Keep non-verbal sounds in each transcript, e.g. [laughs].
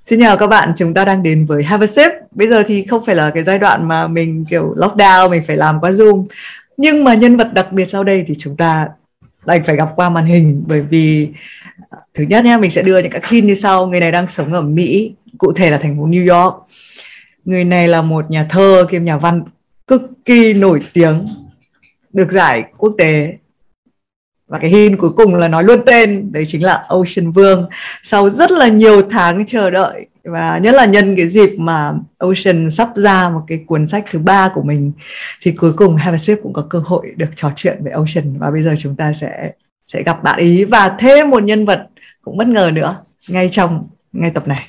Xin chào các bạn, chúng ta đang đến với Have a Sip. Bây giờ thì không phải là cái giai đoạn mà mình kiểu lockdown, mình phải làm qua Zoom. Nhưng mà nhân vật đặc biệt sau đây thì chúng ta đành phải gặp qua màn hình bởi vì thứ nhất nhé, mình sẽ đưa những các tin như sau. Người này đang sống ở Mỹ, cụ thể là thành phố New York. Người này là một nhà thơ kiêm nhà văn cực kỳ nổi tiếng, được giải quốc tế và cái hint cuối cùng là nói luôn tên đấy chính là Ocean Vương. Sau rất là nhiều tháng chờ đợi và nhất là nhân cái dịp mà Ocean sắp ra một cái cuốn sách thứ ba của mình thì cuối cùng Have a Sip cũng có cơ hội được trò chuyện với Ocean. Và bây giờ chúng ta sẽ sẽ gặp bạn ý. Và thêm một nhân vật cũng bất ngờ nữa ngay trong ngay tập này.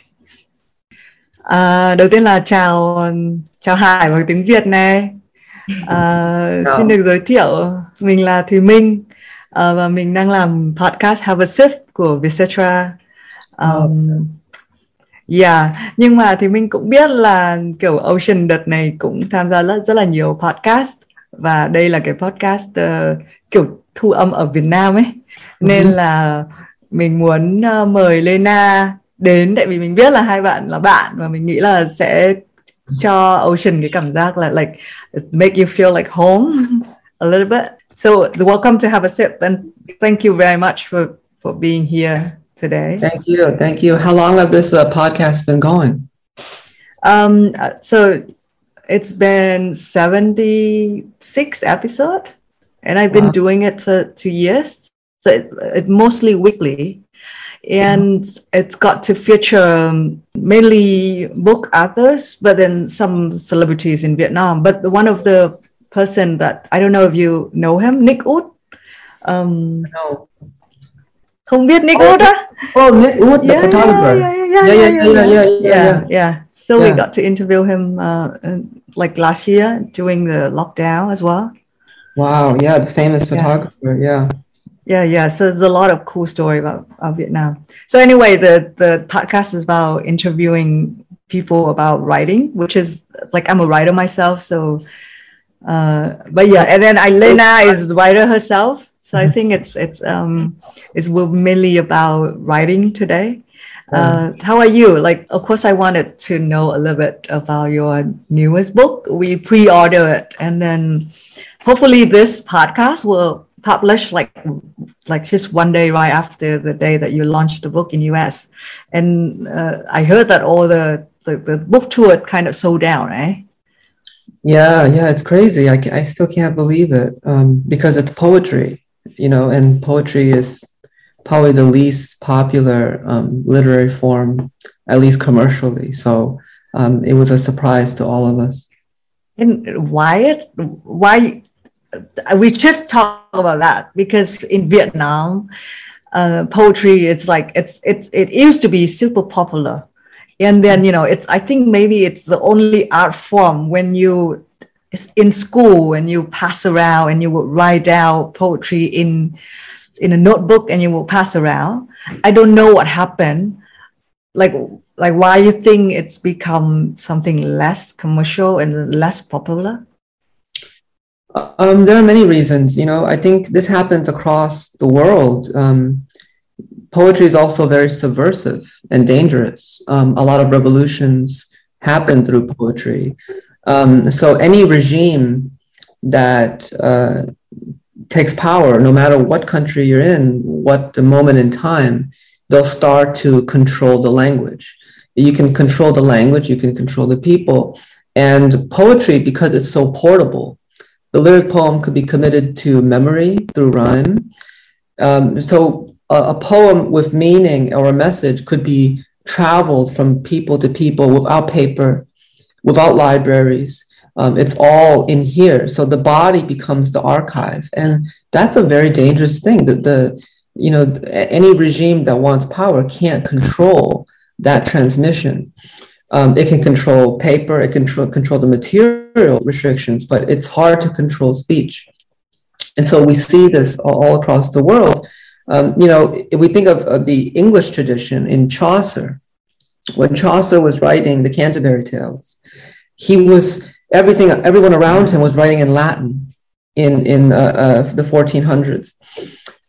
À, đầu tiên là chào chào Hải bằng tiếng Việt này. À, xin được giới thiệu mình là Thùy Minh uh, và mình đang làm podcast Have a Sip của Vietcetera. Um, Yeah, nhưng mà thì mình cũng biết là kiểu Ocean đợt này cũng tham gia rất rất là nhiều podcast và đây là cái podcast uh, kiểu thu âm ở Việt Nam ấy. Nên uh-huh. là mình muốn uh, mời Lena đến tại vì mình biết là hai bạn là bạn và mình nghĩ là sẽ cho Ocean cái cảm giác là like make you feel like home [laughs] a little bit So welcome to have a sip and thank you very much for, for being here today. Thank you. Thank you. How long has this uh, podcast been going? Um, so it's been 76 episode and I've been wow. doing it for two years. So it, it mostly weekly and mm-hmm. it's got to feature um, mainly book authors, but then some celebrities in Vietnam. But one of the person that I don't know if you know him, Nick Ut. Um, no. Không biết Nick oh, Ut á? Oh, Nick Ut, the yeah, photographer. Yeah, yeah, yeah, yeah, yeah, yeah, yeah, yeah. yeah, yeah. So we got to interview him uh, like last year during the lockdown as well. Wow, yeah, the famous photographer, yeah. Yeah, yeah. So there's a lot of cool story about, about Vietnam. So anyway, the the podcast is about interviewing people about writing, which is like I'm a writer myself, so uh, but yeah, and then Elena is writer herself, so I think it's it's um it's mainly about writing today. Uh, how are you? Like, of course, I wanted to know a little bit about your newest book. We pre-order it, and then hopefully this podcast will publish like like just one day right after the day that you launched the book in US. And uh, I heard that all the, the the book tour kind of sold down, right? Yeah, yeah, it's crazy. I, I still can't believe it um, because it's poetry, you know, and poetry is probably the least popular um, literary form, at least commercially. So um, it was a surprise to all of us. And why? Why? We just talk about that because in Vietnam, uh, poetry it's like it's it's it used to be super popular and then you know it's i think maybe it's the only art form when you in school and you pass around and you would write down poetry in in a notebook and you will pass around. I don't know what happened. Like like why you think it's become something less commercial and less popular? Um, there are many reasons you know. I think this happens across the world. Um, poetry is also very subversive and dangerous. Um, a lot of revolutions happen through poetry. Um, so any regime that uh, takes power, no matter what country you're in, what the moment in time, they'll start to control the language. You can control the language, you can control the people. And poetry, because it's so portable, the lyric poem could be committed to memory through rhyme. Um, so a, poem with meaning or a message could be traveled from people to people without paper, without libraries. Um, it's all in here. So the body becomes the archive. And that's a very dangerous thing that the, you know, any regime that wants power can't control that transmission. Um, it can control paper, it can control, control the material restrictions, but it's hard to control speech. And so we see this all across the world. Um, you know, if we think of, of, the English tradition in Chaucer, when Chaucer was writing the Canterbury Tales, he was everything. Everyone around him was writing in Latin in in uh, uh, the 1400s,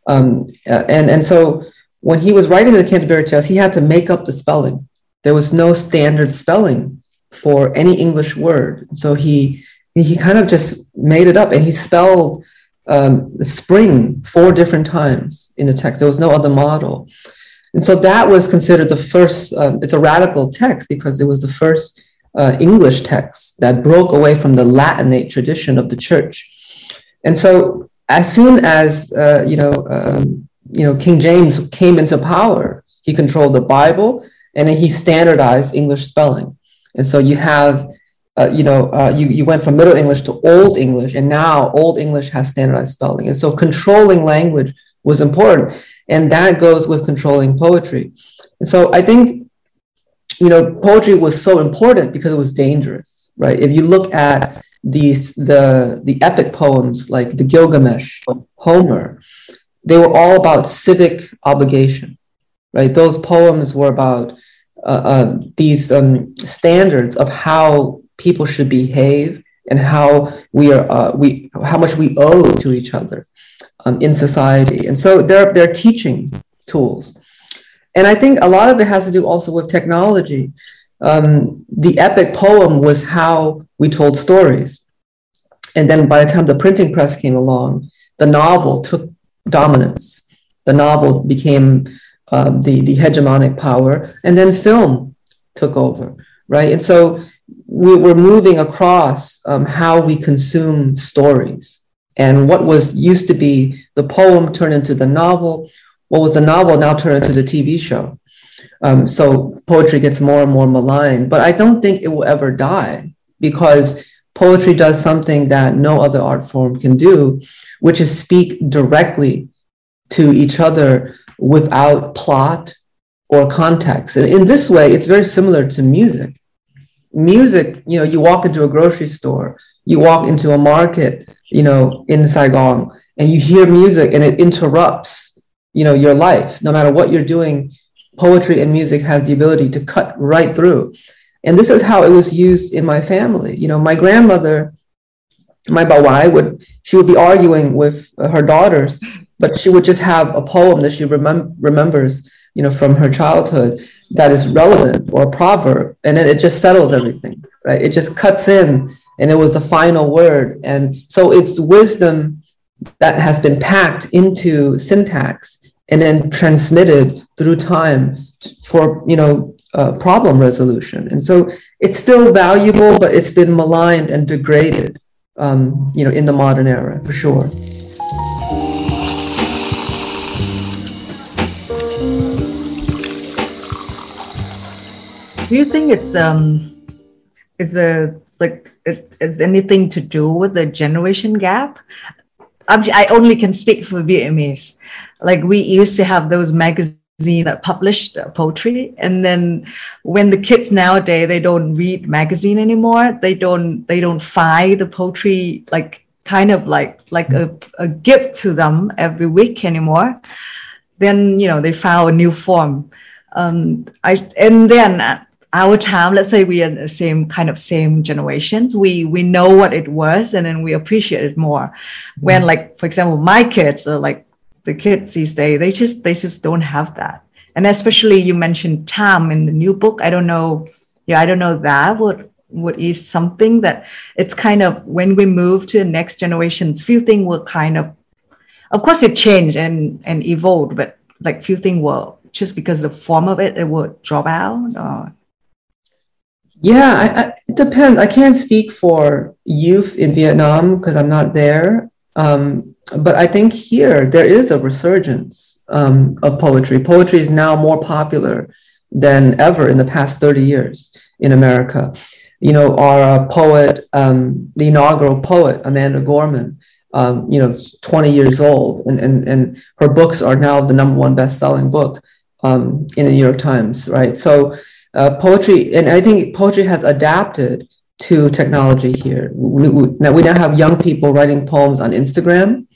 um, uh, and and so when he was writing the Canterbury Tales, he had to make up the spelling there was no standard spelling for any English word. So he he kind of just made it up and he spelled um, spring four different times in the text. There was no other model. And so that was considered the first, um, it's a radical text because it was the first uh, English text that broke away from the Latinate tradition of the church. And so as soon as, uh, you know, um, you know, King James came into power, he controlled the Bible and then he standardized English spelling. And so you have uh, you know, uh, you, you went from Middle English to Old English, and now Old English has standardized spelling. And so controlling language was important. And that goes with controlling poetry. And so I think, you know, poetry was so important because it was dangerous, right? If you look at these, the, the epic poems like the Gilgamesh, Homer, they were all about civic obligation, right? Those poems were about uh, uh, these um, standards of how people should behave and how we are uh, we how much we owe to each other um, in society. And so they're they're teaching tools. And i think a lot of it has to do also with technology. Um, the epic poem was how we told stories. And then by the time the printing press came along the novel took dominance. The novel became uh, the the hegemonic power. And then film took over right? And so we, are moving across um, how we consume stories. And what was used to be the poem turned into the novel what was the novel now turned into the tv show. Um, so poetry gets more and more maligned but i don't think it will ever die because poetry does something that no other art form can do which is speak directly to each other without plot or context. And in this way it's very similar to music music, you know, you walk into a grocery store, you walk into a market, you know, in Saigon, and you hear music and it interrupts, you know, your life. No matter what you're doing, poetry and music has the ability to cut right through. And this is how it was used in my family. You know, my grandmother, my bawai would, she would be arguing with her daughters, but she would just have a poem that she remem- remembers you know, from her childhood that is relevant or a proverb, and then it just settles everything, right? It just cuts in, and it was the final word, and so it's wisdom that has been packed into syntax and then transmitted through time for you know uh, problem resolution, and so it's still valuable, but it's been maligned and degraded, um, you know, in the modern era for sure. Do you think it's um is the like it, it's anything to do with the generation gap? I'm, i only can speak for vietnamese. Like we used to have those magazines that published poetry and then when the kids nowadays they don't read magazine anymore they don't they don't find the poetry like kind of like like a, a gift to them every week anymore then you know they found a new form. Um i and then our time let's say we are the same kind of same generations we we know what it was and then we appreciate it more. Mm-hmm. when like for example my kids are like the kids these days they just they just don't have that. And especially you mentioned time in the new book. I don't know yeah i don't know that what what is something that it's kind of when we move to the next generations few things will kind of of course it changed and and evolved but like few things will just because the form of it it will drop out or yeah, I, I, it depends. I can't speak for youth in Vietnam because I'm not there. Um, but I think here there is a resurgence um, of poetry. Poetry is now more popular than ever in the past 30 years in America. You know, our uh, poet, um, the inaugural poet, Amanda Gorman, um, you know, 20 years old, and, and, and her books are now the number one best-selling book um, in the New York Times, right? So uh, poetry, and I think poetry has adapted to technology here. We, we, now we now have young people writing poems on Instagram.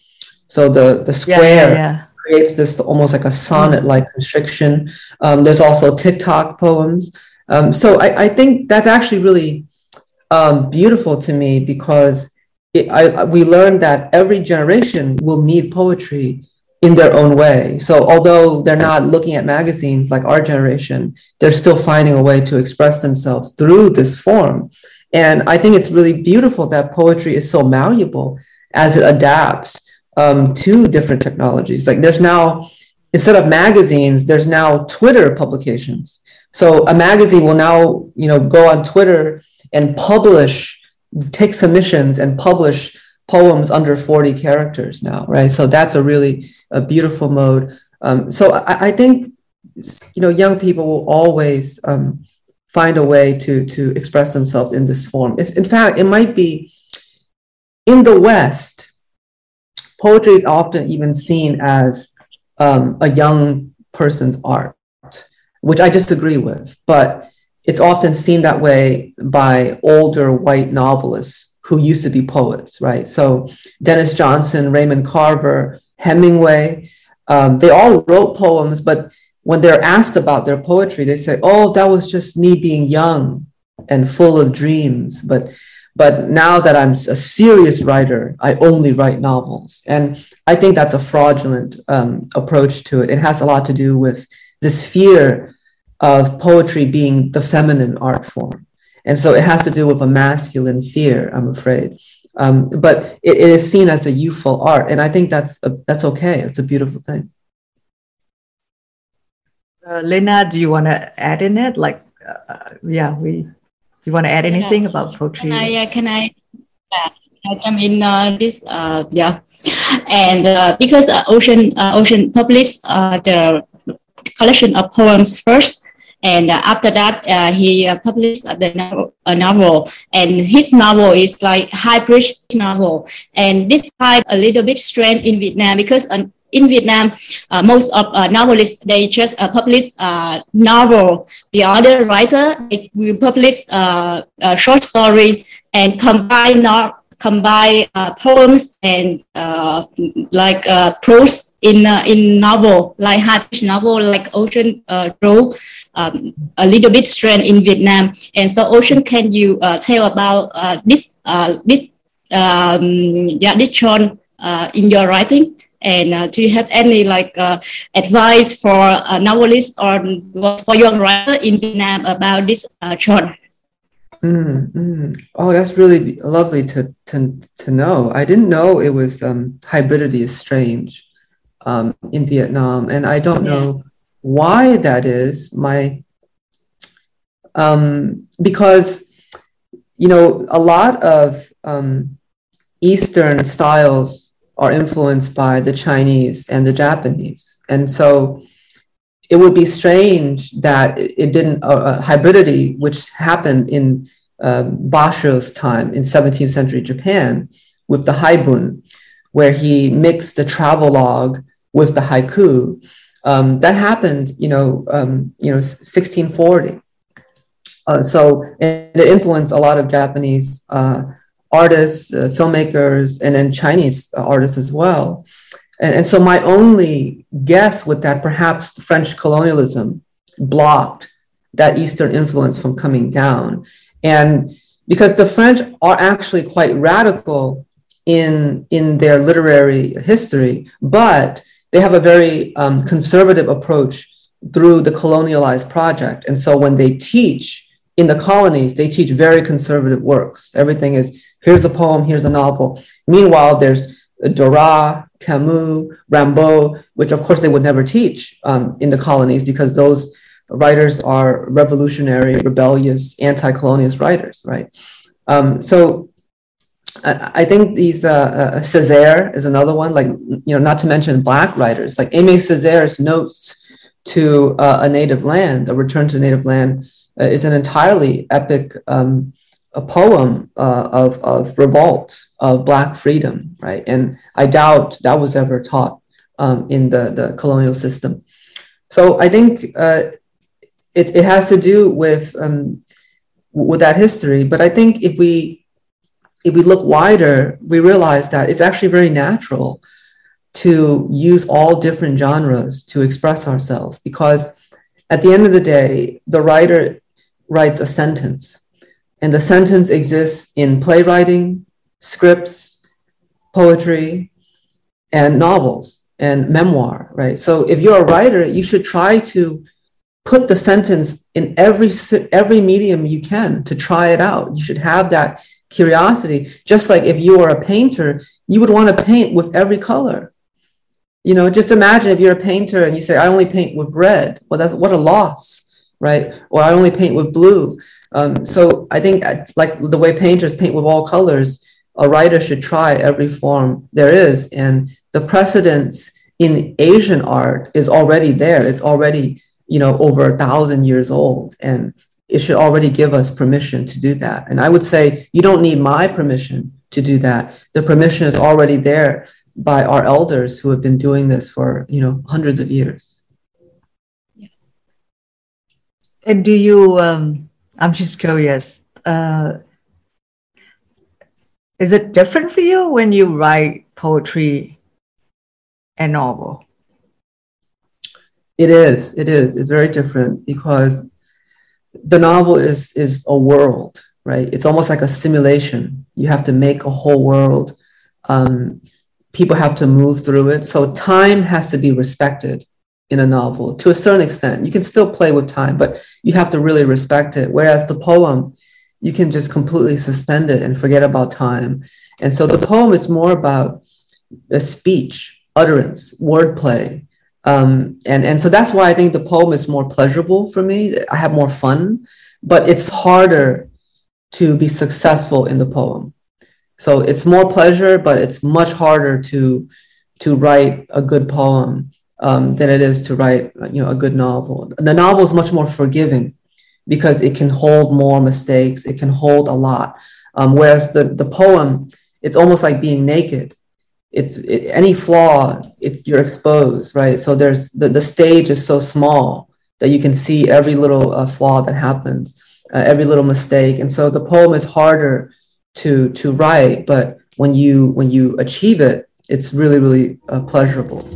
So the the square yeah, yeah, creates this almost like a sonnet-like constriction. Um, there's also TikTok poems. Um, so I, I, think that's actually really um, beautiful to me because it, I, we learned that every generation will need poetry in their own way. So although they're not looking at magazines like our generation, they're still finding a way to express themselves through this form. And I think it's really beautiful that poetry is so malleable as it adapts um, to different technologies. Like there's now, instead of magazines, there's now Twitter publications. So a magazine will now, you know, go on Twitter and publish, take submissions and publish poems under 40 characters now, right? So that's a really a beautiful mode. Um, so I, I, think you know young people will always um, find a way to to express themselves in this form. It's, in fact, it might be in the West. Poetry is often even seen as um, a young person's art, which I disagree with. But it's often seen that way by older white novelists who used to be poets, right? So Denis Johnson, Raymond Carver, Hemingway, um, they all wrote poems, but when they're asked about their poetry, they say, "Oh, that was just me being young and full of dreams." But but now that I'm a serious writer, I only write novels, and I think that's a fraudulent um, approach to it. It has a lot to do with this fear of poetry being the feminine art form. And so it has to do with a masculine fear, I'm afraid. Um, but it, it is seen as a youthful art, and I think that's a, that's okay. It's a beautiful thing. Uh, Lena, do you want to add in it? Like, uh, yeah, we. Do you want to add anything yeah. about poetry? Can I? Uh, can I? I come in uh, this, uh, yeah, and uh, because uh, Ocean uh, Ocean published uh, the collection of poems first, and uh, after that, uh, he uh, published the novel, a novel, and his novel is like hybrid novel. And this type a little bit strange in Vietnam because in Vietnam, uh, most of uh, novelists they just uh, publish uh, novel. The other writer they will publish a short story and combine combine poems and like prose in in novel like hard novel like Ocean uh, um, a little bit strange in Vietnam. And so Ocean, can you uh, tell about uh, this uh, this um, yeah this genre uh, in your writing? And uh, do you have any like uh, advice for a novelist or for young writer in Vietnam about this uh, genre? Mm, mm. Oh, that's really lovely to, to, to know. I didn't know it was um, hybridity is strange um, in Vietnam, and I don't yeah. know why that is. My um, because you know a lot of um, Eastern styles are influenced by the Chinese and the Japanese, and so it would be strange that it didn't uh, uh hybridity, which happened in uh, Basho's time in 17th century Japan with the haibun, where he mixed the travelogue with the haiku. Um, that happened, you know, um, you know, 1640. Uh, so it influenced a lot of Japanese uh, artists, uh, filmmakers, and then Chinese artists as well. And, and, so my only guess with that, perhaps the French colonialism blocked that Eastern influence from coming down. And because the French are actually quite radical in, in their literary history, but they have a very um, conservative approach through the colonialized project. And so when they teach in the colonies, they teach very conservative works. Everything is here's a poem, here's a novel. Meanwhile, there's Duras, Camus, Rimbaud, which of course they would never teach um, in the colonies because those writers are revolutionary, rebellious, anti-colonialist writers, right? Um, so I think these uh, uh, Césaire is another one. Like you know, not to mention black writers like Aimé Césaire's notes to uh, a native land, a return to native land, uh, is an entirely epic um, a poem uh, of of revolt of black freedom, right? And I doubt that was ever taught um, in the the colonial system. So I think uh, it it has to do with um, with that history. But I think if we if we look wider, we realize that it's actually very natural to use all different genres to express ourselves because at the end of the day, the writer writes a sentence, and the sentence exists in playwriting, scripts, poetry, and novels. and memoir, right? So if you're a writer, you should try to put the sentence in every every medium you can to try it out. You should have that curiosity. Just like if you were a painter, you would want to paint with every color. You know, just imagine if you're a painter and you say, "I only paint with red." Well, that's what a loss, right? Or I only paint with blue. Um, so I think, uh, like the way painters paint with all colors, a writer should try every form there is. And the precedence in Asian art is already there. It's already, you know, over a thousand years old. And it should already give us permission to do that. And I would say you don't need my permission to do that. The permission is already there by our elders who have been doing this for, you know, hundreds of years. Yeah. And do you, um, I'm just curious, uh, is it different for you when you write poetry and novel? It is. It is. It's very different because the novel is is a world, right? It's almost like a simulation. You have to make a whole world. Um, people have to move through it. So time has to be respected in a novel to a certain extent. You can still play with time, but you have to really respect it. Whereas the poem, you can just completely suspend it and forget about time. And so the poem is more about a speech, utterance, wordplay. Um, and, and so that's why I think the poem is more pleasurable for me. I have more fun, but it's harder to be successful in the poem. So it's more pleasure, but it's much harder to to write a good poem um, than it is to write, you know, a good novel. The novel is much more forgiving because it can hold more mistakes. It can hold a lot. Um, whereas the, the poem, it's almost like being naked. It's it, any flaw, it's you're exposed, right? So there's the, the stage is so small that you can see every little uh, flaw that happens, uh, every little mistake, and so the poem is harder to to write. But when you when you achieve it, it's really really uh, pleasurable.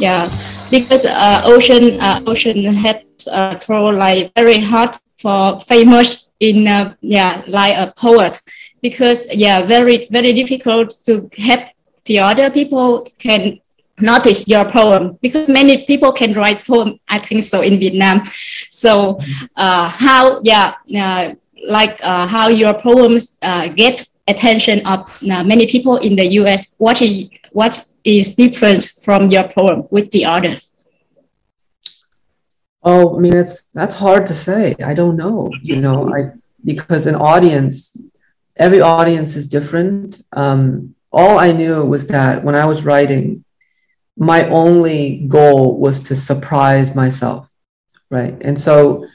yeah because uh, ocean uh, ocean has uh, throw like very hard for famous in uh, yeah like a poet because yeah very very difficult to help the other people can notice your poem because many people can write poem i think so in vietnam so uh, how yeah uh, like uh, how your poems uh, get attention of uh, many people in the us what is what is different from your poem with the other? Oh, I mean, it's that's hard to say. I don't know, you know, I because an audience, every audience is different. Um, all I knew was that when I was writing, my only goal was to surprise myself, right? And so,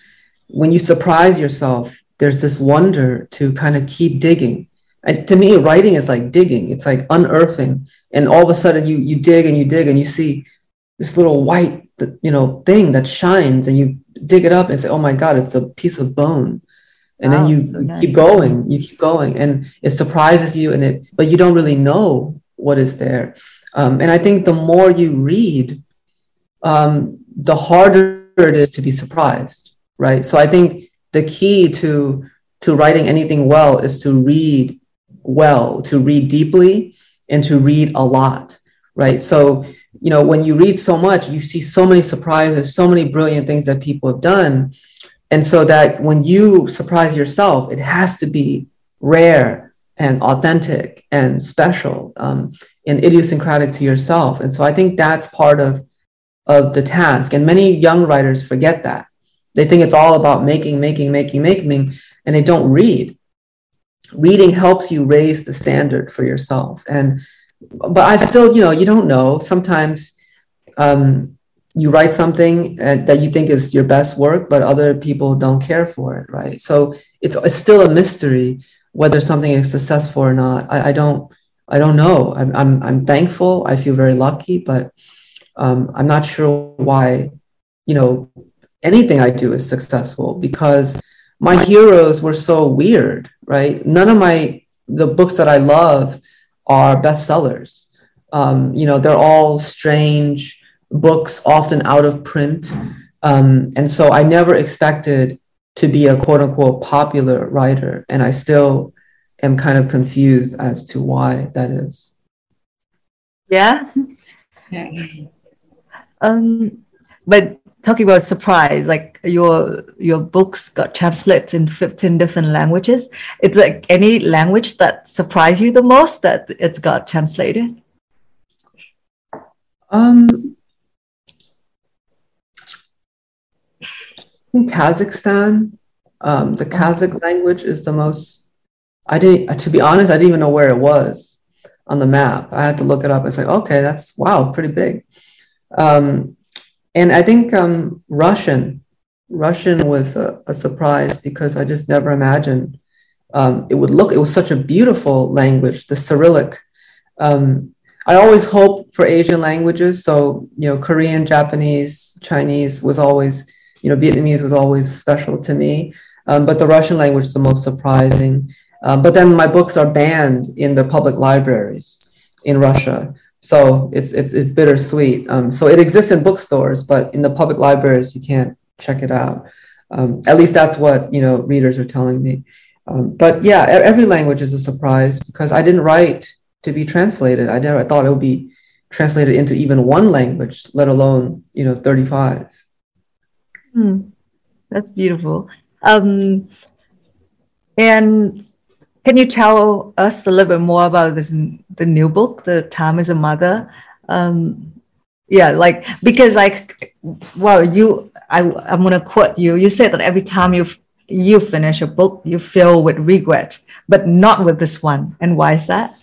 when you surprise yourself, there's this wonder to kind of keep digging and to me, writing is like digging. It's like unearthing, and all of a sudden you you dig and you dig and you see this little white you know thing that shines, and you dig it up and say, "Oh my God, it's a piece of bone." And wow, then you, so nice. keep going, you keep going, and it surprises you, and it but you don't really know what is there. Um, and I think the more you read, um, the harder it is to be surprised, right? So I think the key to to writing anything well is to read well, to read deeply and to read a lot, right? So, you know, when you read so much, you see so many surprises, so many brilliant things that people have done. And so that when you surprise yourself, it has to be rare and authentic and special um, and idiosyncratic to yourself. And so I think that's part of, of the task. And many young writers forget that. They think it's all about making, making, making, making, and they don't read reading helps you raise the standard for yourself and but i still you know you don't know. Sometimes um, you write something that you think is your best work but other people don't care for it right? So it's, it's still a mystery whether something is successful or not. I, I don't i don't know. I'm, I'm, I'm thankful. I feel very lucky but um, i'm not sure why you know anything i do is successful because my heroes were so weird, right? None of my the books that I love are bestsellers. Um, you know, they're all strange books, often out of print. Um, and so I never expected to be a quote unquote popular writer. And I still am kind of confused as to why that is. Yeah. Yeah. Um, but talking about surprise, like your your books got translated in 15 different languages. It's like any language that surprised you the most that it's got translated? Um, in Kazakhstan, um, the Kazakh language is the most. I didn't, to be honest, I didn't even know where it was on the map. I had to look it up. It's like, okay, that's wow, pretty big. Um, and I think um, Russian, Russian was a, a, surprise because I just never imagined um, it would look. It was such a beautiful language, the Cyrillic. Um, I always hope for Asian languages. So you know, Korean, Japanese, Chinese was always, you know, Vietnamese was always special to me. Um, but the Russian language is the most surprising. Um, but then my books are banned in the public libraries in Russia. So it's it's it's bittersweet. Um, so it exists in bookstores, but in the public libraries you can't check it out. Um, at least that's what you know readers are telling me. Um, but yeah, every language is a surprise because I didn't write to be translated. I never thought it would be translated into even one language, let alone you know thirty five. Hmm. That's beautiful. Um, and can you tell us a little bit more about this the new book, The Time is a Mother? Um, yeah, like because like well, you I I'm gonna quote you. You said that every time you you finish a book, you feel with regret, but not with this one. And why is that?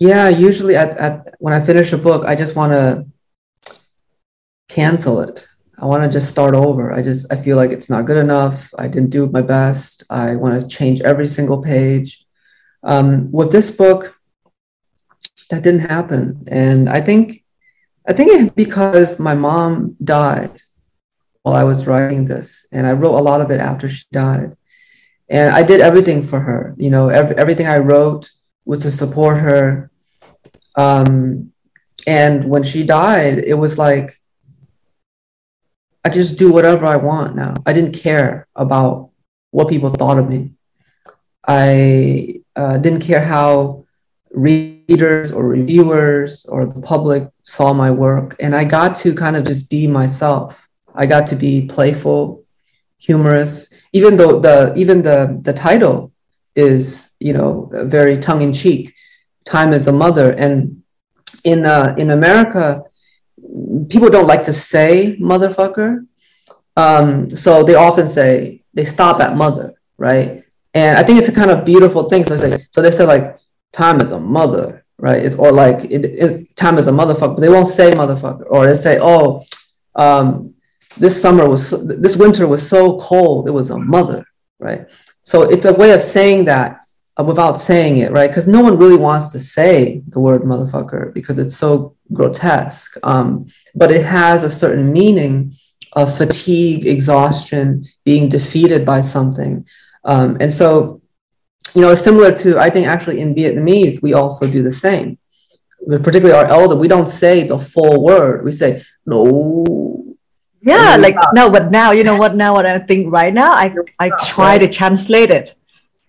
Yeah, usually at, at when I finish a book, I just want to cancel it. I want to just start over. I just I feel like it's not good enough. I didn't do my best. I want to change every single page. Um, with this book, that didn't happen, and I think I think it because my mom died while I was writing this, and I wrote a lot of it after she died, and I did everything for her. You know, every, everything I wrote was to support her. Um, and when she died, it was like I just do whatever I want now. I didn't care about what people thought of me. I uh, didn't care how readers or reviewers or the public saw my work. And I got to kind of just be myself. I got to be playful, humorous, even though the even the the title is you know very tongue in cheek. Time is a mother, and in uh, in America, people don't like to say motherfucker. Um, so they often say they stop at mother, right? And I think it's a kind of beautiful thing. So they say, so they say like time is a mother, right? It's or like it is time is a motherfucker, but they won't say motherfucker, or they say, oh, um, this summer was this winter was so cold, it was a mother, right? So it's a way of saying that without saying it, right? Because no one really wants to say the word motherfucker because it's so grotesque. Um, but it has a certain meaning of fatigue, exhaustion, being defeated by something. Um, and so, you know, it's similar to, I think actually in Vietnamese, we also do the same. Particularly our elder, we don't say the full word. We say, no, yeah like stop. no but now you know what now what i think right now i i try to translate it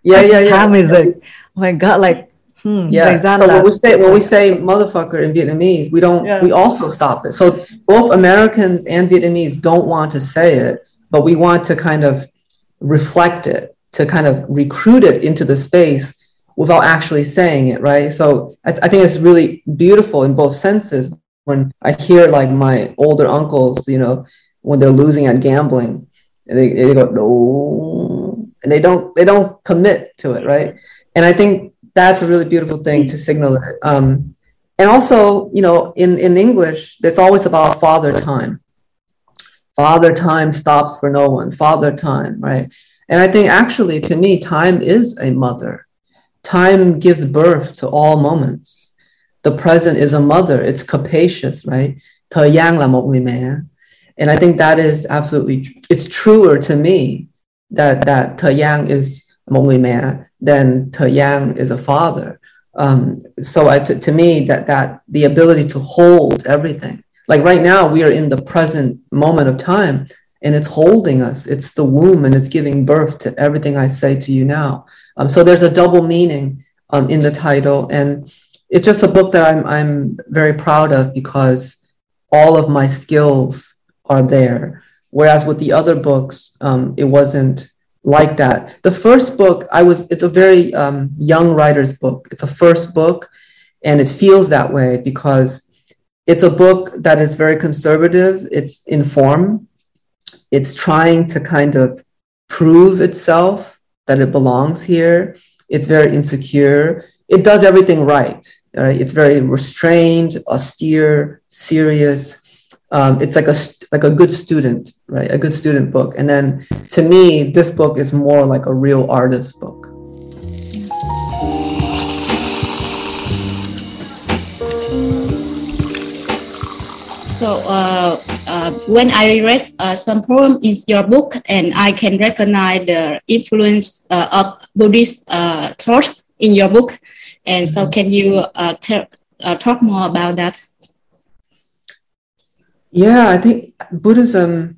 yeah, yeah, yeah. Time is like, oh my god, like hmm, yeah. So when we say when we say motherfucker in Vietnamese, we don't yeah. we also stop it. So both Americans and Vietnamese don't want to say it, but we want to kind of reflect it, to kind of recruit it into the space without actually saying it, right? So I, I think it's really beautiful in both senses. When I hear like my older uncles, you know, when they're losing at gambling, and they, they go, no, and they don't they don't commit to it right? And i think that's a really beautiful thing to signal it um, and also you know in in english there's always about father time. Father time stops for no one. Father time right? And i think actually to me time is a mother. Time gives birth to all moments. The present is a mother. It's capacious right? And i think that is absolutely it's truer to me that that Te Yang is only man, then Te Yang is a father. Um, so I, to, to me, that that the ability to hold everything, like right now, we are in the present moment of time, and it's holding us. It's the womb and it's giving birth to everything I say to you now. Um, so there's a double meaning um, in the title, and it's just a book that I'm I'm very proud of because all of my skills are there. Whereas with the other books, um, it wasn't like that. The first book, I was it's a very um, young writer's book. It's a first book, and it feels that way because it's a book that is very conservative. It's in form. It's trying to kind of prove itself that it belongs here. It's very insecure. It does everything right. right? It's very restrained, austere, serious. Um, it's like a like a good student, right? A good student book. And then to me, this book is more like a real artist book. So uh, uh, when I read uh, some poem in your book, and I can recognize the influence uh, of Buddhist uh, thought in your book, and so mm-hmm. can you uh, talk more about that? Yeah, I think Buddhism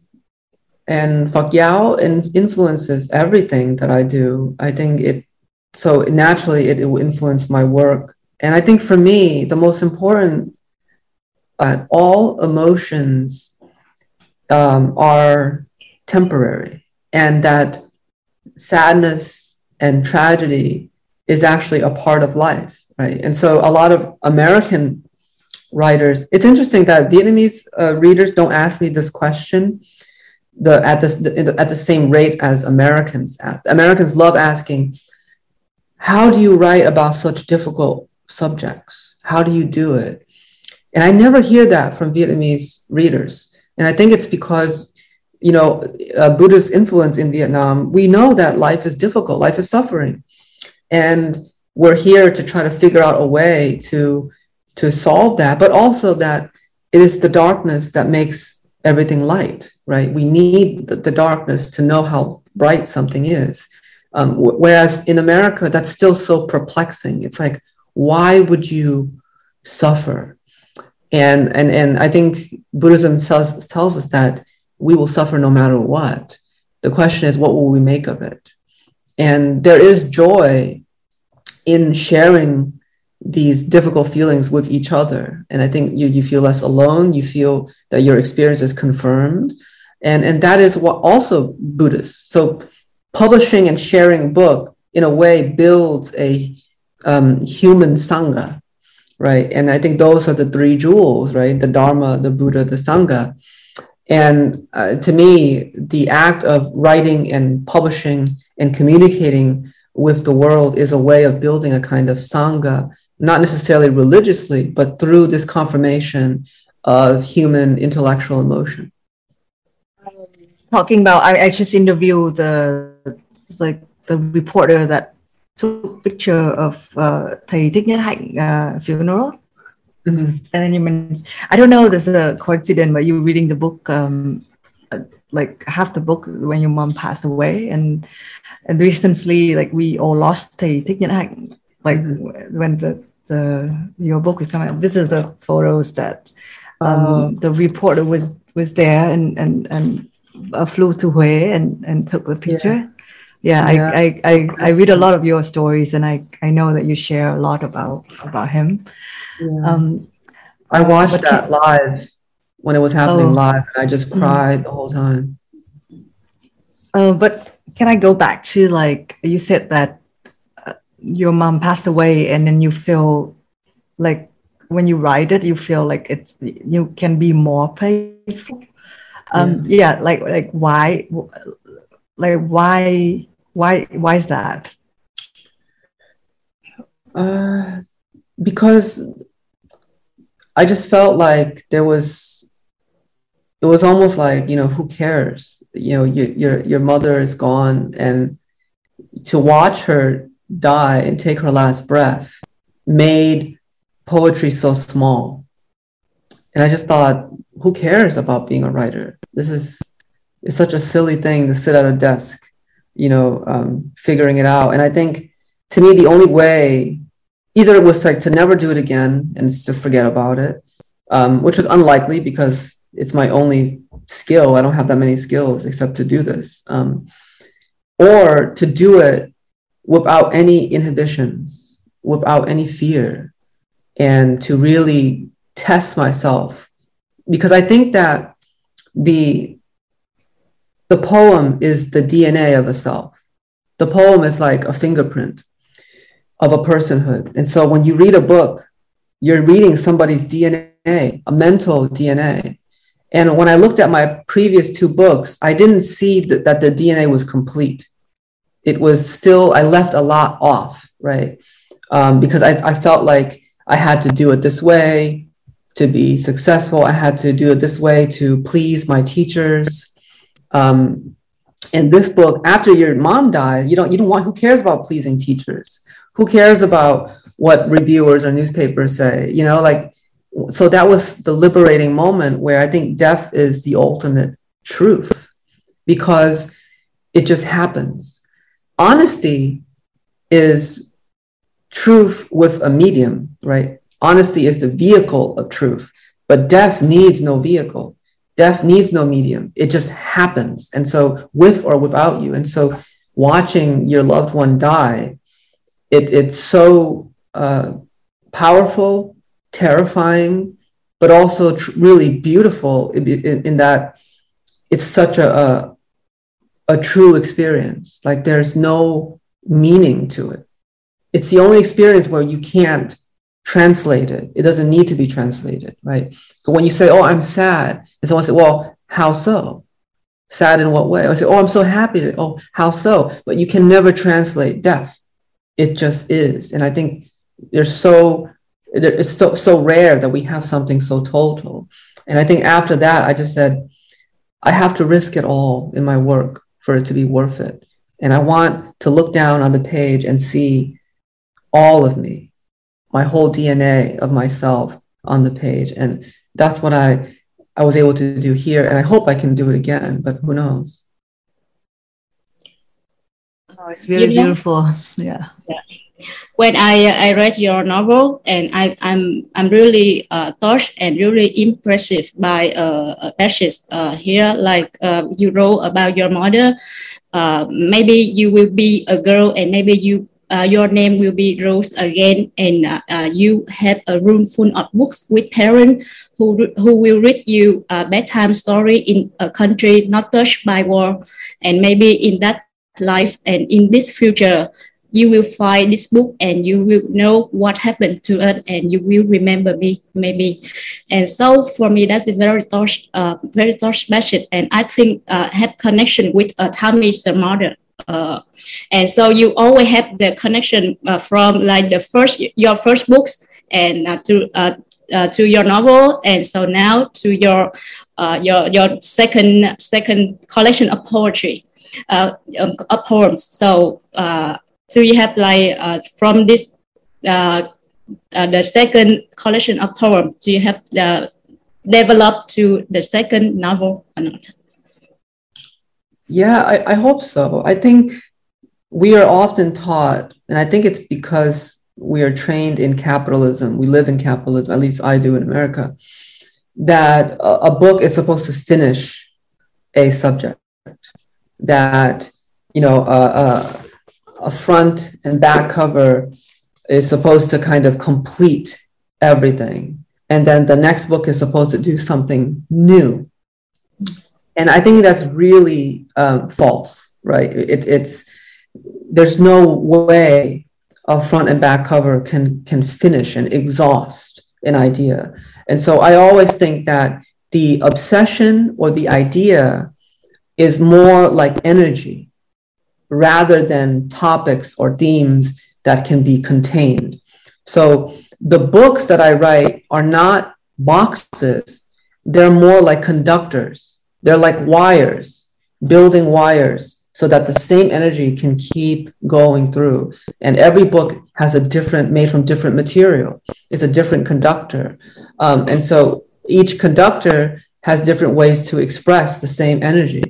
and Phật giáo influences everything that I do. I think it so naturally it, it will influence my work. And I think for me, the most important that all emotions um, are temporary and that sadness and tragedy is actually a part of life, right? And so a lot of American writers, it's interesting that Vietnamese uh, readers don't ask me this question the, at, this, the, at the same rate as Americans. Americans love asking, how do you write about such difficult subjects? How do you do it? And I never hear that from Vietnamese readers. And I think it's because, you know, uh, influence in Vietnam, we know that life is difficult, life is suffering. And we're here to try to figure out a way to, to solve that, but also that it is the darkness that makes everything light, right? We need the, darkness to know how bright something is. Um, whereas in America, that's still so perplexing. It's like, why would you suffer? And, and, and I think Buddhism tells, tells us that we will suffer no matter what. The question is, what will we make of it? And there is joy in sharing these difficult feelings with each other. And I think you, you feel less alone, you feel that your experience is confirmed. And, and that is what also Buddhist. So publishing and sharing a book in a way builds a um, human sangha right? And I think those are the three jewels, right? The Dharma, the Buddha, the Sangha. And uh, to me, the act of writing and publishing and communicating with the world is a way of building a kind of Sangha, not necessarily religiously, but through this confirmation of human intellectual emotion. Talking about, I, I just interviewed the like the reporter that took picture of uh, thầy Thích Nhất Hạnh uh, funeral. Mm-hmm. And then you mentioned, I don't know, there's a coincidence, but you reading the book, um, uh, like half the book when your mom passed away, and and recently, like we all lost thầy Thích Nhất Hạnh, like mm-hmm. when the the your book is coming out. This is the photos that um, um, the reporter was was there and and and uh, flew to Huế and and took the picture. Yeah yeah, yeah. I, I, I, I, read a lot of your stories and I, I know that you share a lot about about him. Yeah. Um, I watched that live when it was happening oh, live and I just mm. cried mm. the whole time. Uh, but can I go back to like you said that uh, your mom passed away and then you feel like when you write it you feel like it's you can be more playful um yeah, yeah like like why like why why why is that? Uh, because I just felt like there was it was almost like you know who cares? You know your your your mother is gone and to watch her die and take her last breath made poetry so small and i just thought who cares about being a writer this is it's such a silly thing to sit at a desk you know, um, figuring it out. And I think to me, the only way, either it was like to never do it again and just forget about it, um, which is unlikely because it's my only skill. I don't have that many skills except to do this. Um, or to do it without any inhibitions, without any fear, and to really test myself. Because I think that the the poem is the DNA of a self. The poem is like a fingerprint of a personhood. And so when you read a book, you're reading somebody's DNA, a mental DNA. And when I looked at my previous two books, I didn't see that, that the DNA was complete. It was still, I left a lot off, right? Um, because I, I felt like I had to do it this way to be successful. I had to do it this way to please my teachers. Um, in this book, after your mom died, you don't you don't want who cares about pleasing teachers? Who cares about what reviewers or newspapers say? You know, like so that was the liberating moment where I think death is the ultimate truth because it just happens. Honesty is truth with a medium, right? Honesty is the vehicle of truth, but death needs no vehicle. Death needs no medium. It just happens. And so, with or without you. And so, watching your loved one die, it, it's so uh, powerful, terrifying, but also tr- really beautiful in, in, in, that it's such a, a, a true experience. Like there's no meaning to it. It's the only experience where you can't translate It It doesn't need to be translated, right? But when you say, "Oh, I'm sad," and someone says, "Well, how so?" Sad in what way? I say, "Oh, I'm so happy." oh, how so? But you can never translate death. It just is, and I think there's so it's so so rare that we have something so total. And I think after that, I just said, I have to risk it all in my work for it to be worth it. And I want to look down on the page and see all of me, my whole DNA of myself on the page. And that's what I I was able to do here. And I hope I can do it again, but who knows? Oh, it's really you beautiful. [laughs] Yeah. yeah. When I I read your novel, and I I'm I'm really uh, touched and really impressive by uh, passage uh, here. Like uh, you wrote about your mother. Uh, maybe you will be a girl, and maybe you uh, your name will be Rose again, and uh, uh, you have a room full of books with parents who, who will read you a bedtime story in a country not touched by war. And maybe in that life and in this future, you will find this book and you will know what happened to us and you will remember me maybe. And so for me that's a very touch uh, very touch message. And i think uh, have connection with uh, Tammy's mother uh, and so you always have the connection uh, from like the first your first books and uh, to uh, uh, to your novel. And so now to your uh, your your second second collection of poetry um, of poems. So so you have like uh, from this uh, uh, the second collection of poems do you have the developed to the second novel or not yeah, I, I hope so. I think we are often taught, and I think it's because we are trained in capitalism, we live in capitalism, at least I do in America, that a, a book is supposed to finish a subject, that, you know, a, a front and back cover is supposed to kind of complete everything. And then the next book is supposed to do something new and I think that's really um, false, right? It, it's there's no way a front and back cover can can finish and exhaust an idea, and so I always think that the obsession or the idea is more like energy rather than topics or themes that can be contained. So the books that I write are not boxes, they're more like conductors they're like wires, building wires so that the same energy can keep going through. And every book has a different, made from different material. It's a different conductor. Um, and so each conductor has different ways to express the same energy.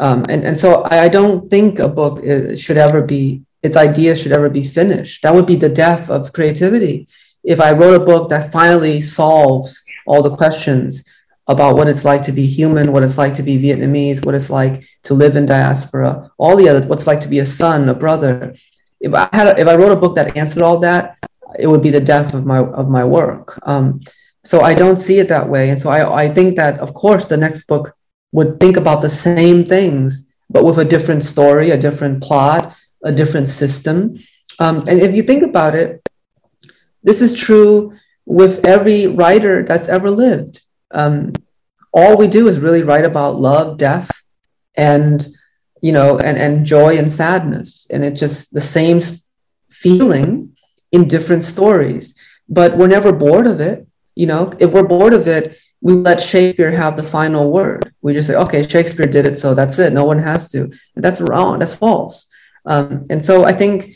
Um, and, and so I, I don't think a book should ever be, its idea should ever be finished. That would be the death of creativity. If I wrote a book that finally solves all the questions about what it's like to be human, what it's like to be Vietnamese, what it's like to live in diaspora, all the other, what's like to be a son, a brother. If I had, a, if I wrote a book that answered all that, it would be the death of my of my work. Um, so I don't see it that way, and so I I think that of course the next book would think about the same things, but with a different story, a different plot, a different system. Um, and if you think about it, this is true with every writer that's ever lived. Um, all we do is really write about love, death, and you know, and and joy and sadness, and it's just the same feeling in different stories. But we're never bored of it. You know, if we're bored of it, we let Shakespeare have the final word. We just say, okay, Shakespeare did it, so that's it. No one has to. That's wrong. That's false. Um, and so I think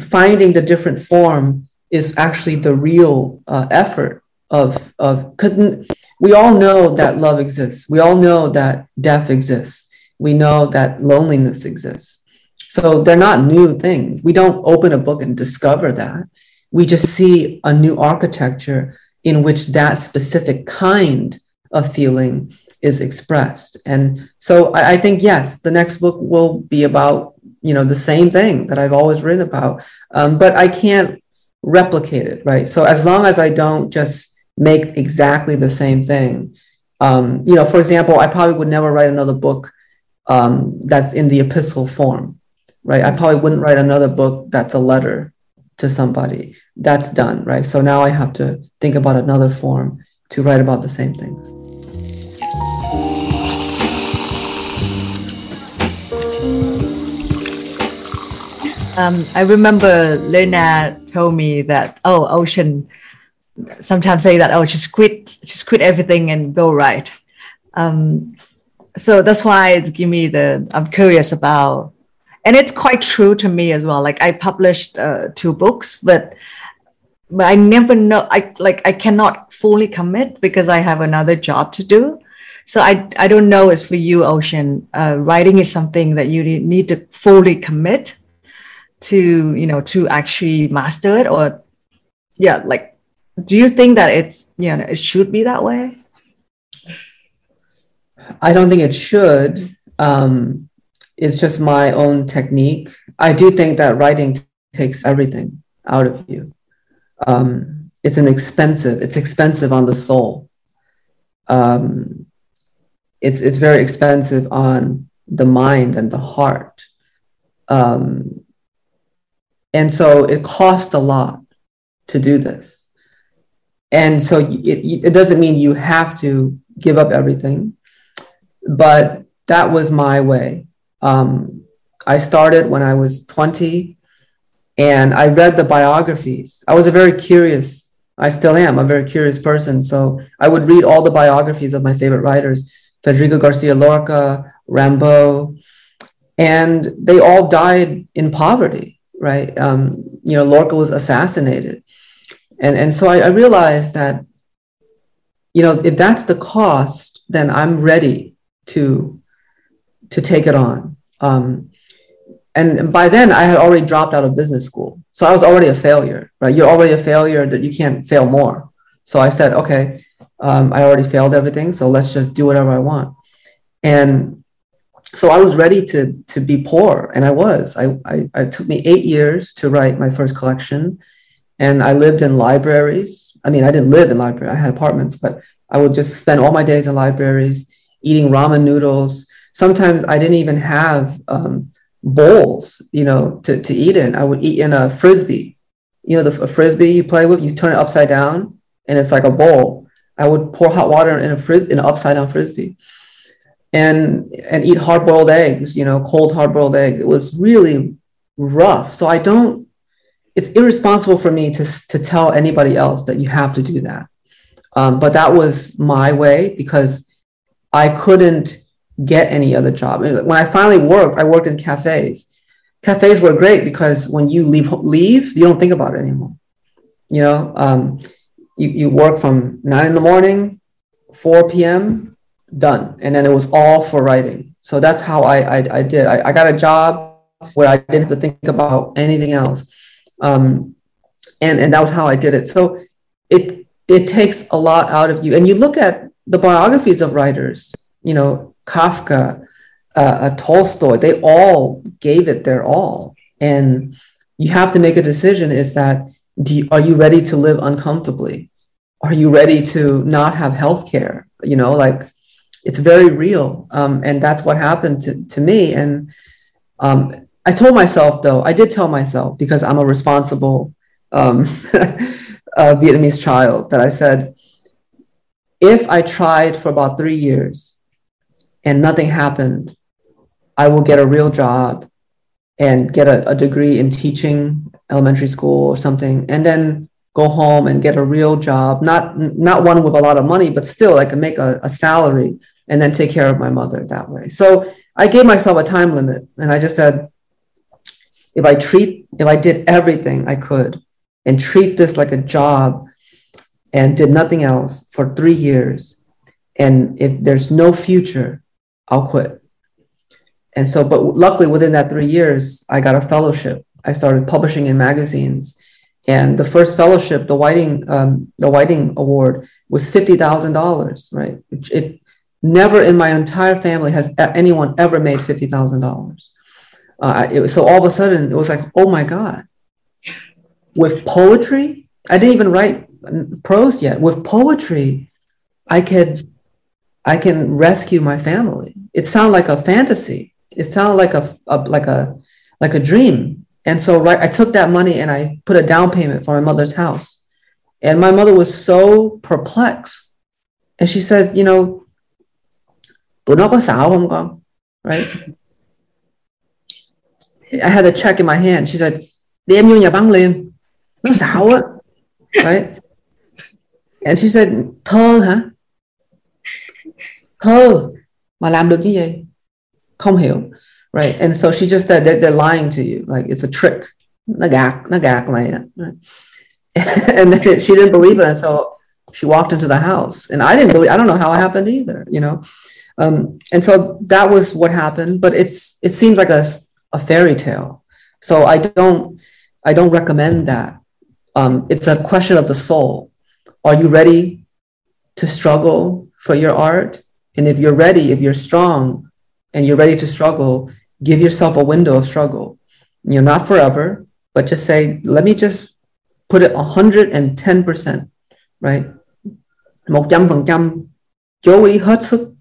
finding the different form is actually the real uh, effort of of because we all know that love exists. We all know that death exists. We know that loneliness exists. So they're not new things. We don't open a book and discover that. We just see a new architecture in which that specific kind of feeling is expressed. And so I, I, think, yes, the next book will be about, you know, the same thing that I've always written about. Um, but I can't replicate it, right? So as long as I don't just make exactly the same thing, um, you know, for example, I probably would never write another book um, that's in the epistle form, right? I probably wouldn't write another book that's a letter to somebody. That's done, right? So now I have to think about another form to write about the same things. Um, I remember Lena told me that oh Ocean sometimes say that oh just quit just quit everything and go write. Um, so that's why it give me the I'm curious about and it's quite true to me as well. Like i published uh, two books but but i never know i like i cannot fully commit because i have another job to do. So i i don't know as for you ocean uh, writing is something that you need to fully commit to you know to actually master it or yeah like do you think that it's you know it should be that way? I don't think it should. Um it's just my own technique. I do think that writing t- takes everything out of you. Um, it's an expensive. It's expensive on the soul. Um, it's it's very expensive on the mind and the heart. Um, and so it costs a lot to do this. And so it, it doesn't mean you have to give up everything, but that was my way um, I started when I was 20 and I read the biographies. I was a very curious, I still am a very curious person. So I would read all the biographies of my favorite writers Federico Garcia Lorca, Rimbaud, and they all died in poverty, right? Um, you know, Lorca was assassinated. And, and so I, I realized that, you know, if that's the cost, then I'm ready to to take it on. Um, and by then, I had already dropped out of business school, so I was already a failure. Right? You're already a failure that you can't fail more. So I said, okay, um, I already failed everything, so let's just do whatever I want. And so I was ready to to be poor, and I was. I, I it took me eight years to write my first collection, and I lived in libraries. I mean, I didn't live in library; I had apartments, but I would just spend all my days in libraries, eating ramen noodles, sometimes I didn't even have um, bowls, you know, to, to eat in. I would eat in a frisbee. You know, the frisbee you play with, you turn it upside down and it's like a bowl. I would pour hot water in a fris in an upside down frisbee and and eat hard boiled eggs, you know, cold hard boiled eggs. It was really rough. So I don't it's irresponsible for me to, to tell anybody else that you have to do that. Um, but that was my way because I couldn't get any other job. When I finally worked, I worked in cafes. Cafes were great because when you leave, leave you don't think about it anymore. You know, um, you, you work from nine in the morning, 4 p.m., done. And then it was all for writing. So that's how I, I, I did. I, I got a job where I didn't have to think about anything else. Um, and, and that was how I did it. So it, it takes a lot out of you. And you look at the biographies of writers, you know, Kafka, uh, uh, Tolstoy, they all gave it their all. And you have to make a decision is that you, are you ready to live uncomfortably? Are you ready to not have health care? You know, like it's very real. Um, and that's what happened to, to me. And um, I told myself, though, I did tell myself because I'm a responsible um, [laughs] uh, Vietnamese child, that I said, if I tried for about three years and nothing happened, I will get a real job and get a, a degree in teaching elementary school or something, and then go home and get a real job, not not one with a lot of money, but still I can make a, a salary and then take care of my mother that way. So I gave myself a time limit and I just said, if I treat, if I did everything I could and treat this like a job and did nothing else for three years, and if there's no future, I'll quit. And so, but luckily within that three years, I got a fellowship. I started publishing in magazines. And the first fellowship, the Whiting, um, the Whiting Award, was fifty thousand dollars. Right? It, it, never in my entire family has anyone ever made fifty thousand uh, dollars. So all of a sudden, it was like, oh my god! With poetry, I didn't even write prose yet. With poetry, I could, I can rescue my family. It sounded like a fantasy. It sounded like a, a like a like a dream. And so right, I took that money and I put a down payment for my mother's house. And my mother was so perplexed. And she says, you know? Right? I had a check in my hand. She said. Right? And she said, thơ hả? Thơ mà làm được như vậy? Không hiểu. Right? And so she just said they're, they're lying to you. Like it's a trick. Nó gạt, nó gạt mày. Right? [laughs] and she didn't believe it. And so she walked into the house. And I didn't believe, I don't know how it happened either, you know? Um, and so that was what happened, but it's, it seems like a, a fairy tale. So I don't, I don't recommend that. Um, it's a question of the soul. Are you ready to struggle for your art? And if you're ready, if you're strong and you're ready to struggle, give yourself a window of struggle. You know, not forever, but just say, let me just put it 110%, right? 100% chú ý hết sức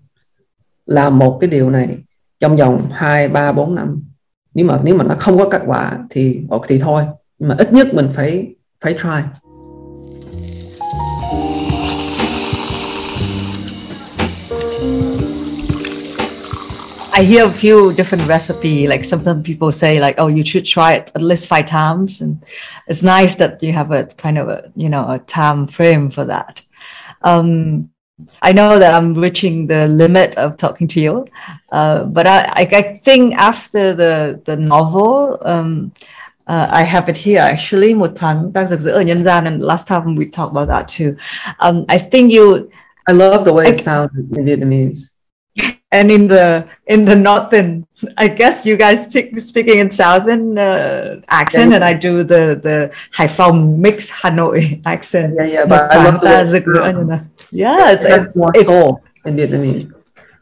làm một cái điều này trong vòng 2, 3, 4 năm. Nếu mà nếu mà nó không có kết quả thì thì thôi. Nhưng mà ít nhất mình phải phải try. I hear a few different recipe. Like sometimes people say, like, "Oh, you should try it at least five times," and it's nice that you have a kind of a you know a time frame for that. Um, I know that I'm reaching the limit of talking to you, uh, but I, I, think after the the novel, um, uh, I have it here actually. Một thoáng ta rực rỡ ở nhân gian, and last time we talked about that too. Um, I think you. I love the way it sounds in Vietnamese and in the in the northern i guess you guys t- speaking in southern uh, accent and i do the the Hải Phòng mix hanoi accent yeah yeah but, i love the way you know. yeah it's, it's, more it's, soul in vietnamese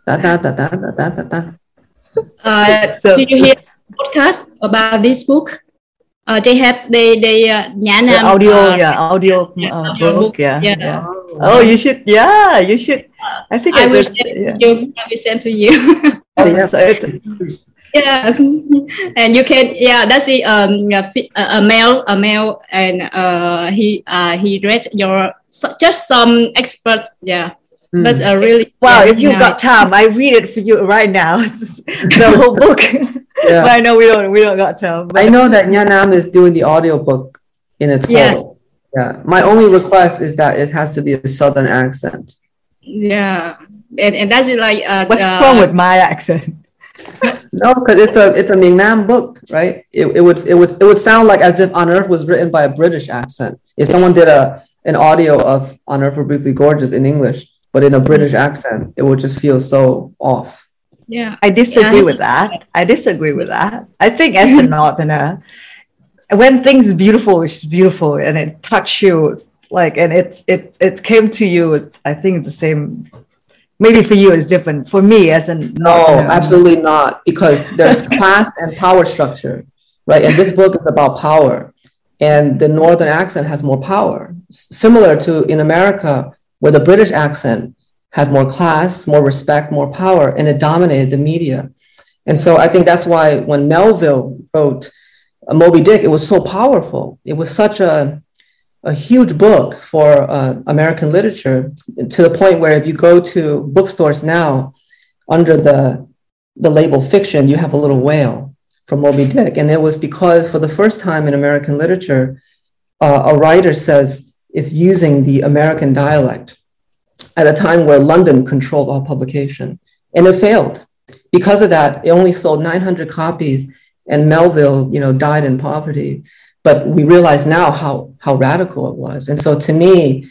da, da, da, da, da, da, da. Uh, so, did you hear podcast about this book uh, they have they they uh, Nhã Nam, audio uh, yeah audio, uh, audio book, book yeah, yeah. yeah. Oh, you should yeah you should I think I will send yeah. you. I will send to you. [laughs] oh, yeah. yes, and you can yeah. That's the um a, a male a male and uh he uh he read your just some expert yeah. Mm. But uh, really wow! Yeah, if you got time, I read it for you right now. [laughs] the whole book. Yeah. but I know we don't we don't got time. But. I know that Nhã Nam is doing the audio book in its yes. Yeah. My only request is that it has to be a southern accent. Yeah, and, and that's it. like uh, what's uh, wrong with my accent? [laughs] no, because it's a it's a Miền Nam book, right? It, it would it would it would sound like as if On Earth was written by a British accent. If someone did a an audio of On Earth Briefly Gorgeous in English, but in a British accent, it would just feel so off. Yeah, I disagree yeah. with that. I disagree with that. I think as a northerner, when things beautiful, it's just beautiful, and it touch you like and it's it it came to you i think the same maybe for you it's different. For me, as a no, absolutely not, because there's class and power structure, right? And this book is about power, and the northern accent has more power, similar to in America where the British accent had more class, more respect, more power, and it dominated the media. And so I think that's why when Melville wrote uh, Moby Dick, it was so powerful. It was such a a huge book for uh, American literature to the point where if you go to bookstores now, under the the label fiction, you have a little whale from Moby Dick, and it was because for the first time in American literature, uh, a writer says it's using the American dialect at a time where London controlled all publication, and it failed. Because of that, it only sold 900 copies, and Melville, you know, died in poverty but we realize now how how radical it was. And so to me,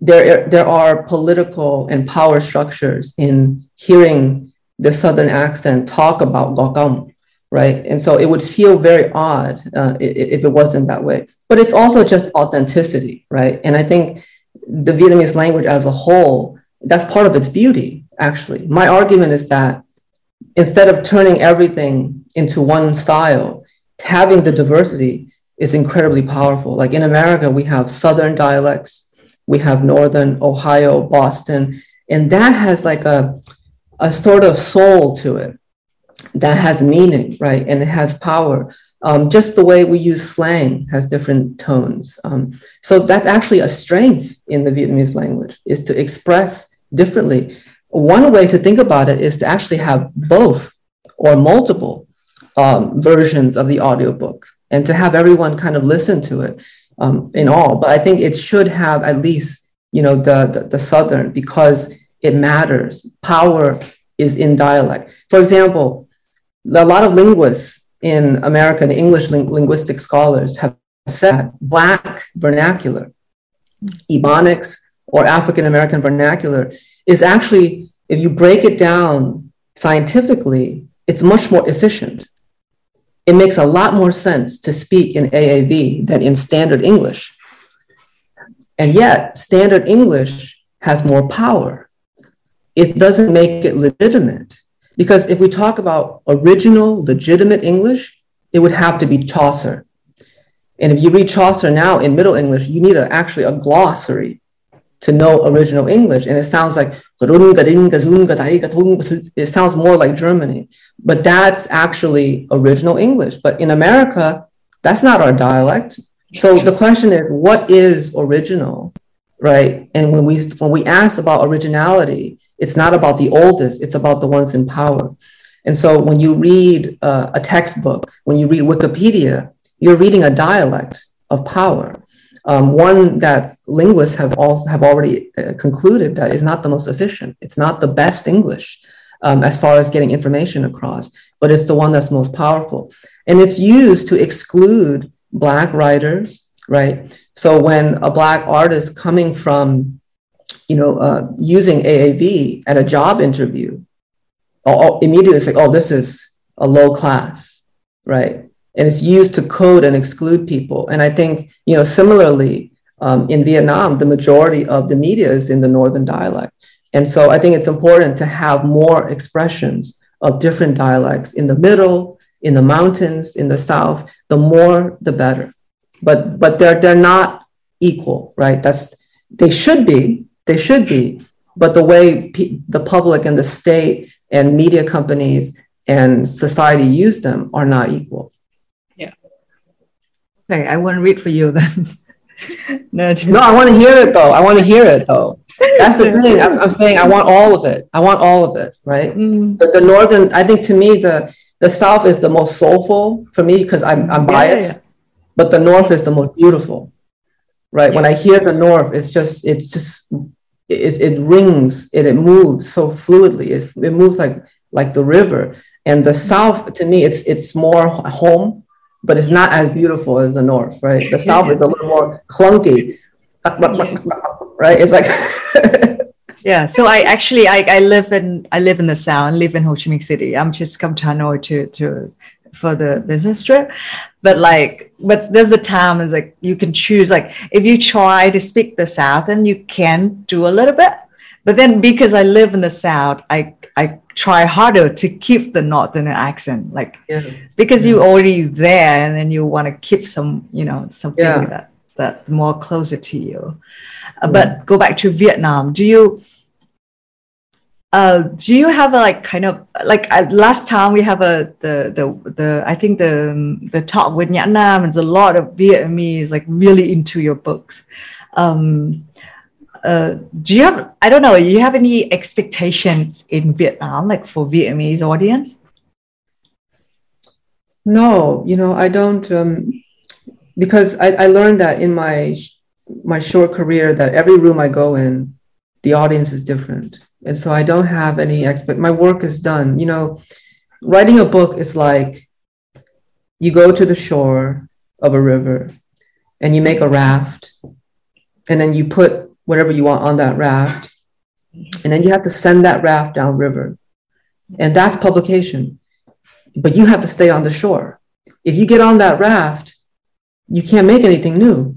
there there are political and power structures in hearing the southern accent talk about Gokam, right? And so it would feel very odd uh, if it wasn't that way. But it's also just authenticity, right? And I think the Vietnamese language as a whole, that's part of its beauty, actually. My argument is that instead of turning everything into one style, having the diversity is incredibly powerful. Like in America, we have Southern dialects, we have Northern Ohio, Boston, and that has like a, a sort of soul to it that has meaning, right? And it has power. Um, just the way we use slang has different tones. Um, so that's actually a strength in the Vietnamese language is to express differently. One way to think about it is to actually have both or multiple um, versions of the audiobook and to have everyone kind of listen to it um, in all. But I think it should have at least, you know, the, the, the Southern because it matters. Power is in dialect. For example, a lot of linguists in American English ling- linguistic scholars have said Black vernacular, Ebonics, or African American vernacular is actually, if you break it down scientifically, it's much more efficient it makes a lot more sense to speak in AAV than in standard English. And yet, standard English has more power. It doesn't make it legitimate. Because if we talk about original, legitimate English, it would have to be Chaucer. And if you read Chaucer now in Middle English, you need a, actually a glossary to know original English. And it sounds like, it sounds more like Germany, but that's actually original English. But in America, that's not our dialect. So the question is, what is original, right? And when we when we ask about originality, it's not about the oldest; it's about the ones in power. And so when you read uh, a textbook, when you read Wikipedia, you're reading a dialect of power um, one that linguists have also have already uh, concluded that is not the most efficient. It's not the best English um, as far as getting information across, but it's the one that's most powerful, and it's used to exclude black writers, right? So when a black artist coming from, you know, uh, using AAV at a job interview, I'll immediately say, "Oh, this is a low class," right? And it's used to code and exclude people. And I think, you know, similarly, um, in Vietnam, the majority of the media is in the Northern dialect. And so I think it's important to have more expressions of different dialects in the middle, in the mountains, in the south. The more, the better. But but they're they're not equal, right? That's they should be. They should be. But the way pe- the public and the state and media companies and society use them are not equal. Okay, I want to read for you then. [laughs] no, no, I want to hear it though. I want to hear it though. That's the [laughs] thing. I'm, I'm, saying I want all of it. I want all of it, right? Mm. But the northern, I think to me, the the south is the most soulful for me because I'm I'm biased. Yeah, yeah. But the north is the most beautiful, right? Yeah. When I hear the north, it's just it's just it, it rings and it moves so fluidly. It, it moves like like the river. And the south, to me, it's it's more home but it's not as beautiful as the north, right? The south is a little more clunky, right? It's like [laughs] yeah. So I actually I, I live in I live in the south. I live in Ho Chi Minh City. I'm just come to Hanoi to to for the business trip, but like but there's a time it's like you can choose like if you try to speak the south and you can do a little bit but then because I live in the South, I I try harder to keep the Northern accent, like Yeah. because you're already there, and then you want to keep some, you know, something Yeah. that that more closer to you. Uh, But go back to Vietnam. Do you? Uh, do you have a like kind of like uh, last time we have a the the the I think the the talk with Nhã Nam and a lot of Vietnamese like really into your books. Um, uh, do you have I don't know, you have any expectations in Vietnam like for Vietnamese audience? No, you know, I don't, um, because I, I learned that in my my short career that every room I go in, the audience is different, and so I don't have any expect. My work is done. You know, writing a book is like you go to the shore of a river, and you make a raft, and then you put whatever you want on that raft, and then you have to send that raft downriver, and that's publication but you have to stay on the shore. If you get on that raft, you can't make anything new.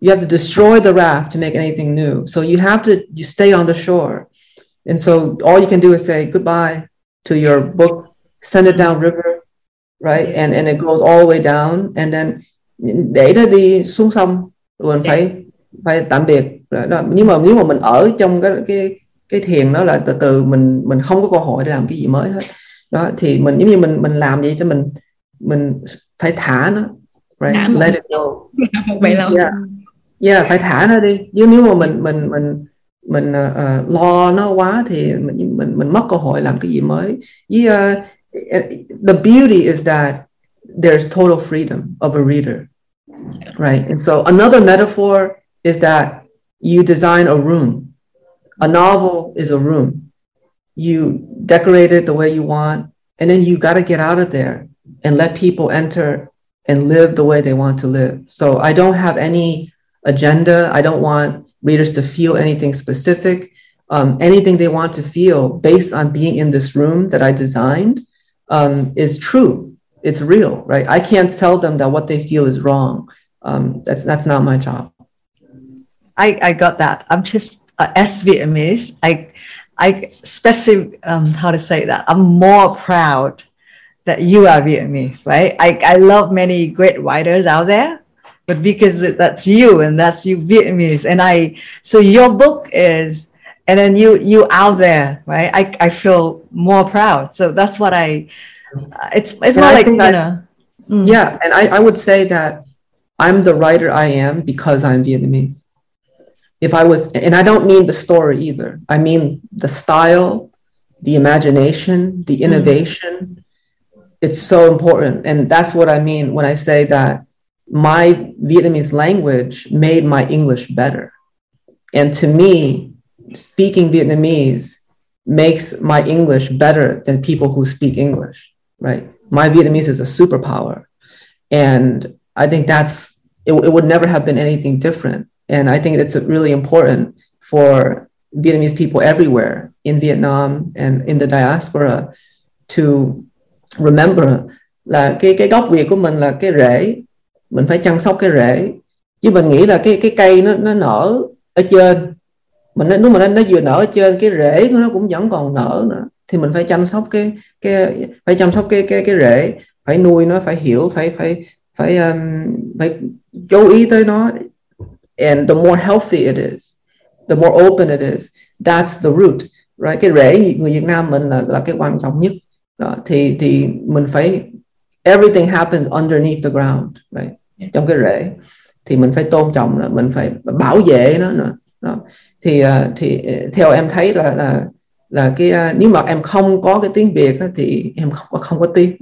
You have to destroy the raft to make anything new. So you have to you stay on the shore. And so all you can do is say goodbye to your book, send it down river, right? And and it goes all the way down and then để nó đi xuống sông mình phải phải tạm biệt. Đó. nhưng mà nếu mà mình ở trong cái cái cái thiền đó là từ từ mình mình không có cơ hội để làm cái gì mới hết. Đó thì mình giống như mình mình làm vậy cho mình mình phải thả nó. Right? Let it go. Một vậy lâu yeah. Yeah phải thả nó đi. Chứ nếu mà mình mình mình mình ờ, lo nó quá thì mình mình mình mất cơ hội làm cái gì mới. Với ờ, the beauty is that there's total freedom of a reader. Right? And so another metaphor is that you design a room. A novel is a room. You decorate it the way you want and then you got to get out of there and let people enter and live the way they want to live. So i don't have any agenda. I don't want readers to feel anything specific. Um, anything they want to feel based on being in this room that i designed um, is true. It's real right? I can't tell them that what they feel is wrong. Um, that's that's not my job I, I got that. I'm just uh, as Vietnamese. I I especially um, how to say that. I'm more proud that you are Vietnamese, right? I, I love many great writers out there, but because that's you and that's you Vietnamese, and I so your book is and then you you out there, right? I, I feel more proud. So that's what I. uh, It's it's more like you know. Mm. Yeah, and I, I would say that I'm the writer I am because I'm Vietnamese. If I was, and I don't mean the story either, I mean the style, the imagination, the mm-hmm. innovation. It's so important. And that's what I mean when I say that my Vietnamese language made my English better. And to me, speaking Vietnamese makes my English better than people who speak English, right? My Vietnamese is a superpower. And I think that's, it, it would never have been anything different. And I think it's really important for Vietnamese people everywhere in Vietnam and in the diaspora to remember là cái cái gốc Việt của mình là cái rễ. Mình phải chăm sóc cái rễ. Chứ mình nghĩ là cái cái cây nó nó nở ở trên. Mình nó- đúng mà nó, nó vừa nở ở trên cái rễ của nó cũng vẫn còn nở nữa. Thì mình phải chăm sóc cái cái phải chăm sóc cái cái cái rễ. Phải nuôi nó phải hiểu phải phải phải um, phải chú ý tới nó and the more healthy it is the more open it is that's the root right? Cái rễ người Việt Nam mình là là cái quan trọng nhất. Đó, thì thì mình phải everything happens underneath the ground right? Trong cái rễ. Thì mình phải tôn trọng nó mình phải bảo vệ nó nữa. Đó. thì ờ, thì theo em thấy là là là cái ờ, nếu mà em không có cái tiếng Việt á, thì em không có không có tiếng.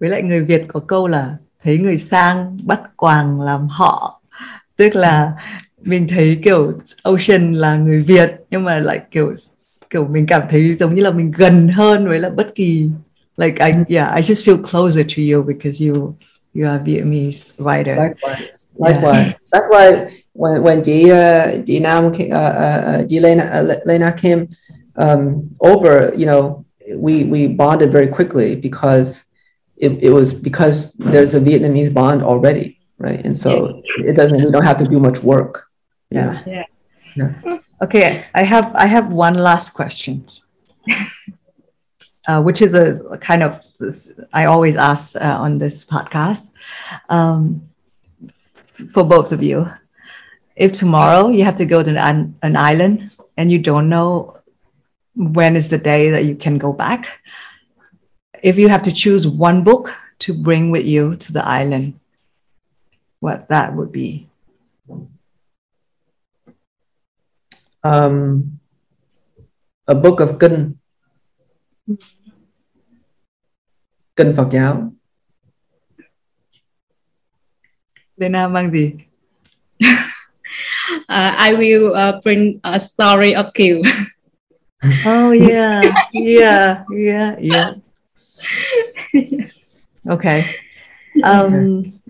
Với lại người Việt có câu là thấy người sang bắt quàng làm họ. Tức là mình thấy kiểu Ocean là người Việt nhưng mà lại kiểu kiểu mình cảm thấy giống như là mình gần hơn với là bất kỳ like I yeah I just feel closer to you because you you are Vietnamese writer Likewise, likewise. That's why when when chị uh, chị Nam ca- uh, uh, uh, chị Lena uh, Lena came um, over, you know, we we bonded very quickly because it, it was because there's a Vietnamese bond already, right? And so it doesn't we don't have to do much work. Yeah. yeah Yeah. Okay, I have I have one last question, [laughs] uh, which is a kind of I always ask uh, on this podcast um, for both of you. If tomorrow you have to go to an, an island and you don't know when is the day that you can go back, if you have to choose one book to bring with you to the island, what that would be? Um, a book of Kinh. Kinh Phật giáo. Lena mang gì? [laughs] uh, I will uh, bring a story of Kiều. oh [laughs] yeah, yeah, yeah, yeah. [laughs] okay. Um,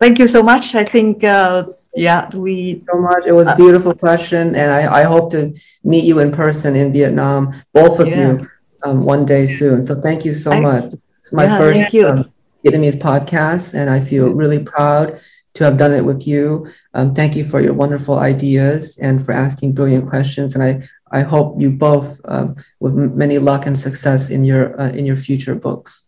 thank you so much. I think uh, yeah, we so much. It was a beautiful question, and I, I hope to meet you in person in Vietnam, both of Yeah. you, um, one day soon. So thank you so Thank- much. It's my Yeah, first um, Vietnamese podcast, and I feel really proud to have done it with you. Um, thank you for your wonderful ideas and for asking brilliant questions. And I, I hope you both um, with m- many luck and success in your uh, in your future books.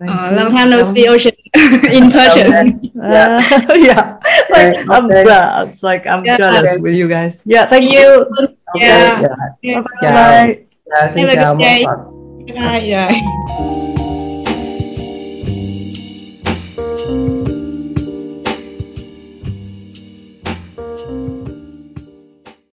Uh, long time no see Ocean [laughs] [laughs] in person. Uh, [laughs] yeah, like Okay, I'm, okay. uh, it's like I'm Yeah. jealous Okay. with you guys. Yeah, thank Thank you. you. Okay, Yeah. yeah. Yeah. Bye. Yeah, xin Have a chào good day. mọi người. Bye. Yeah.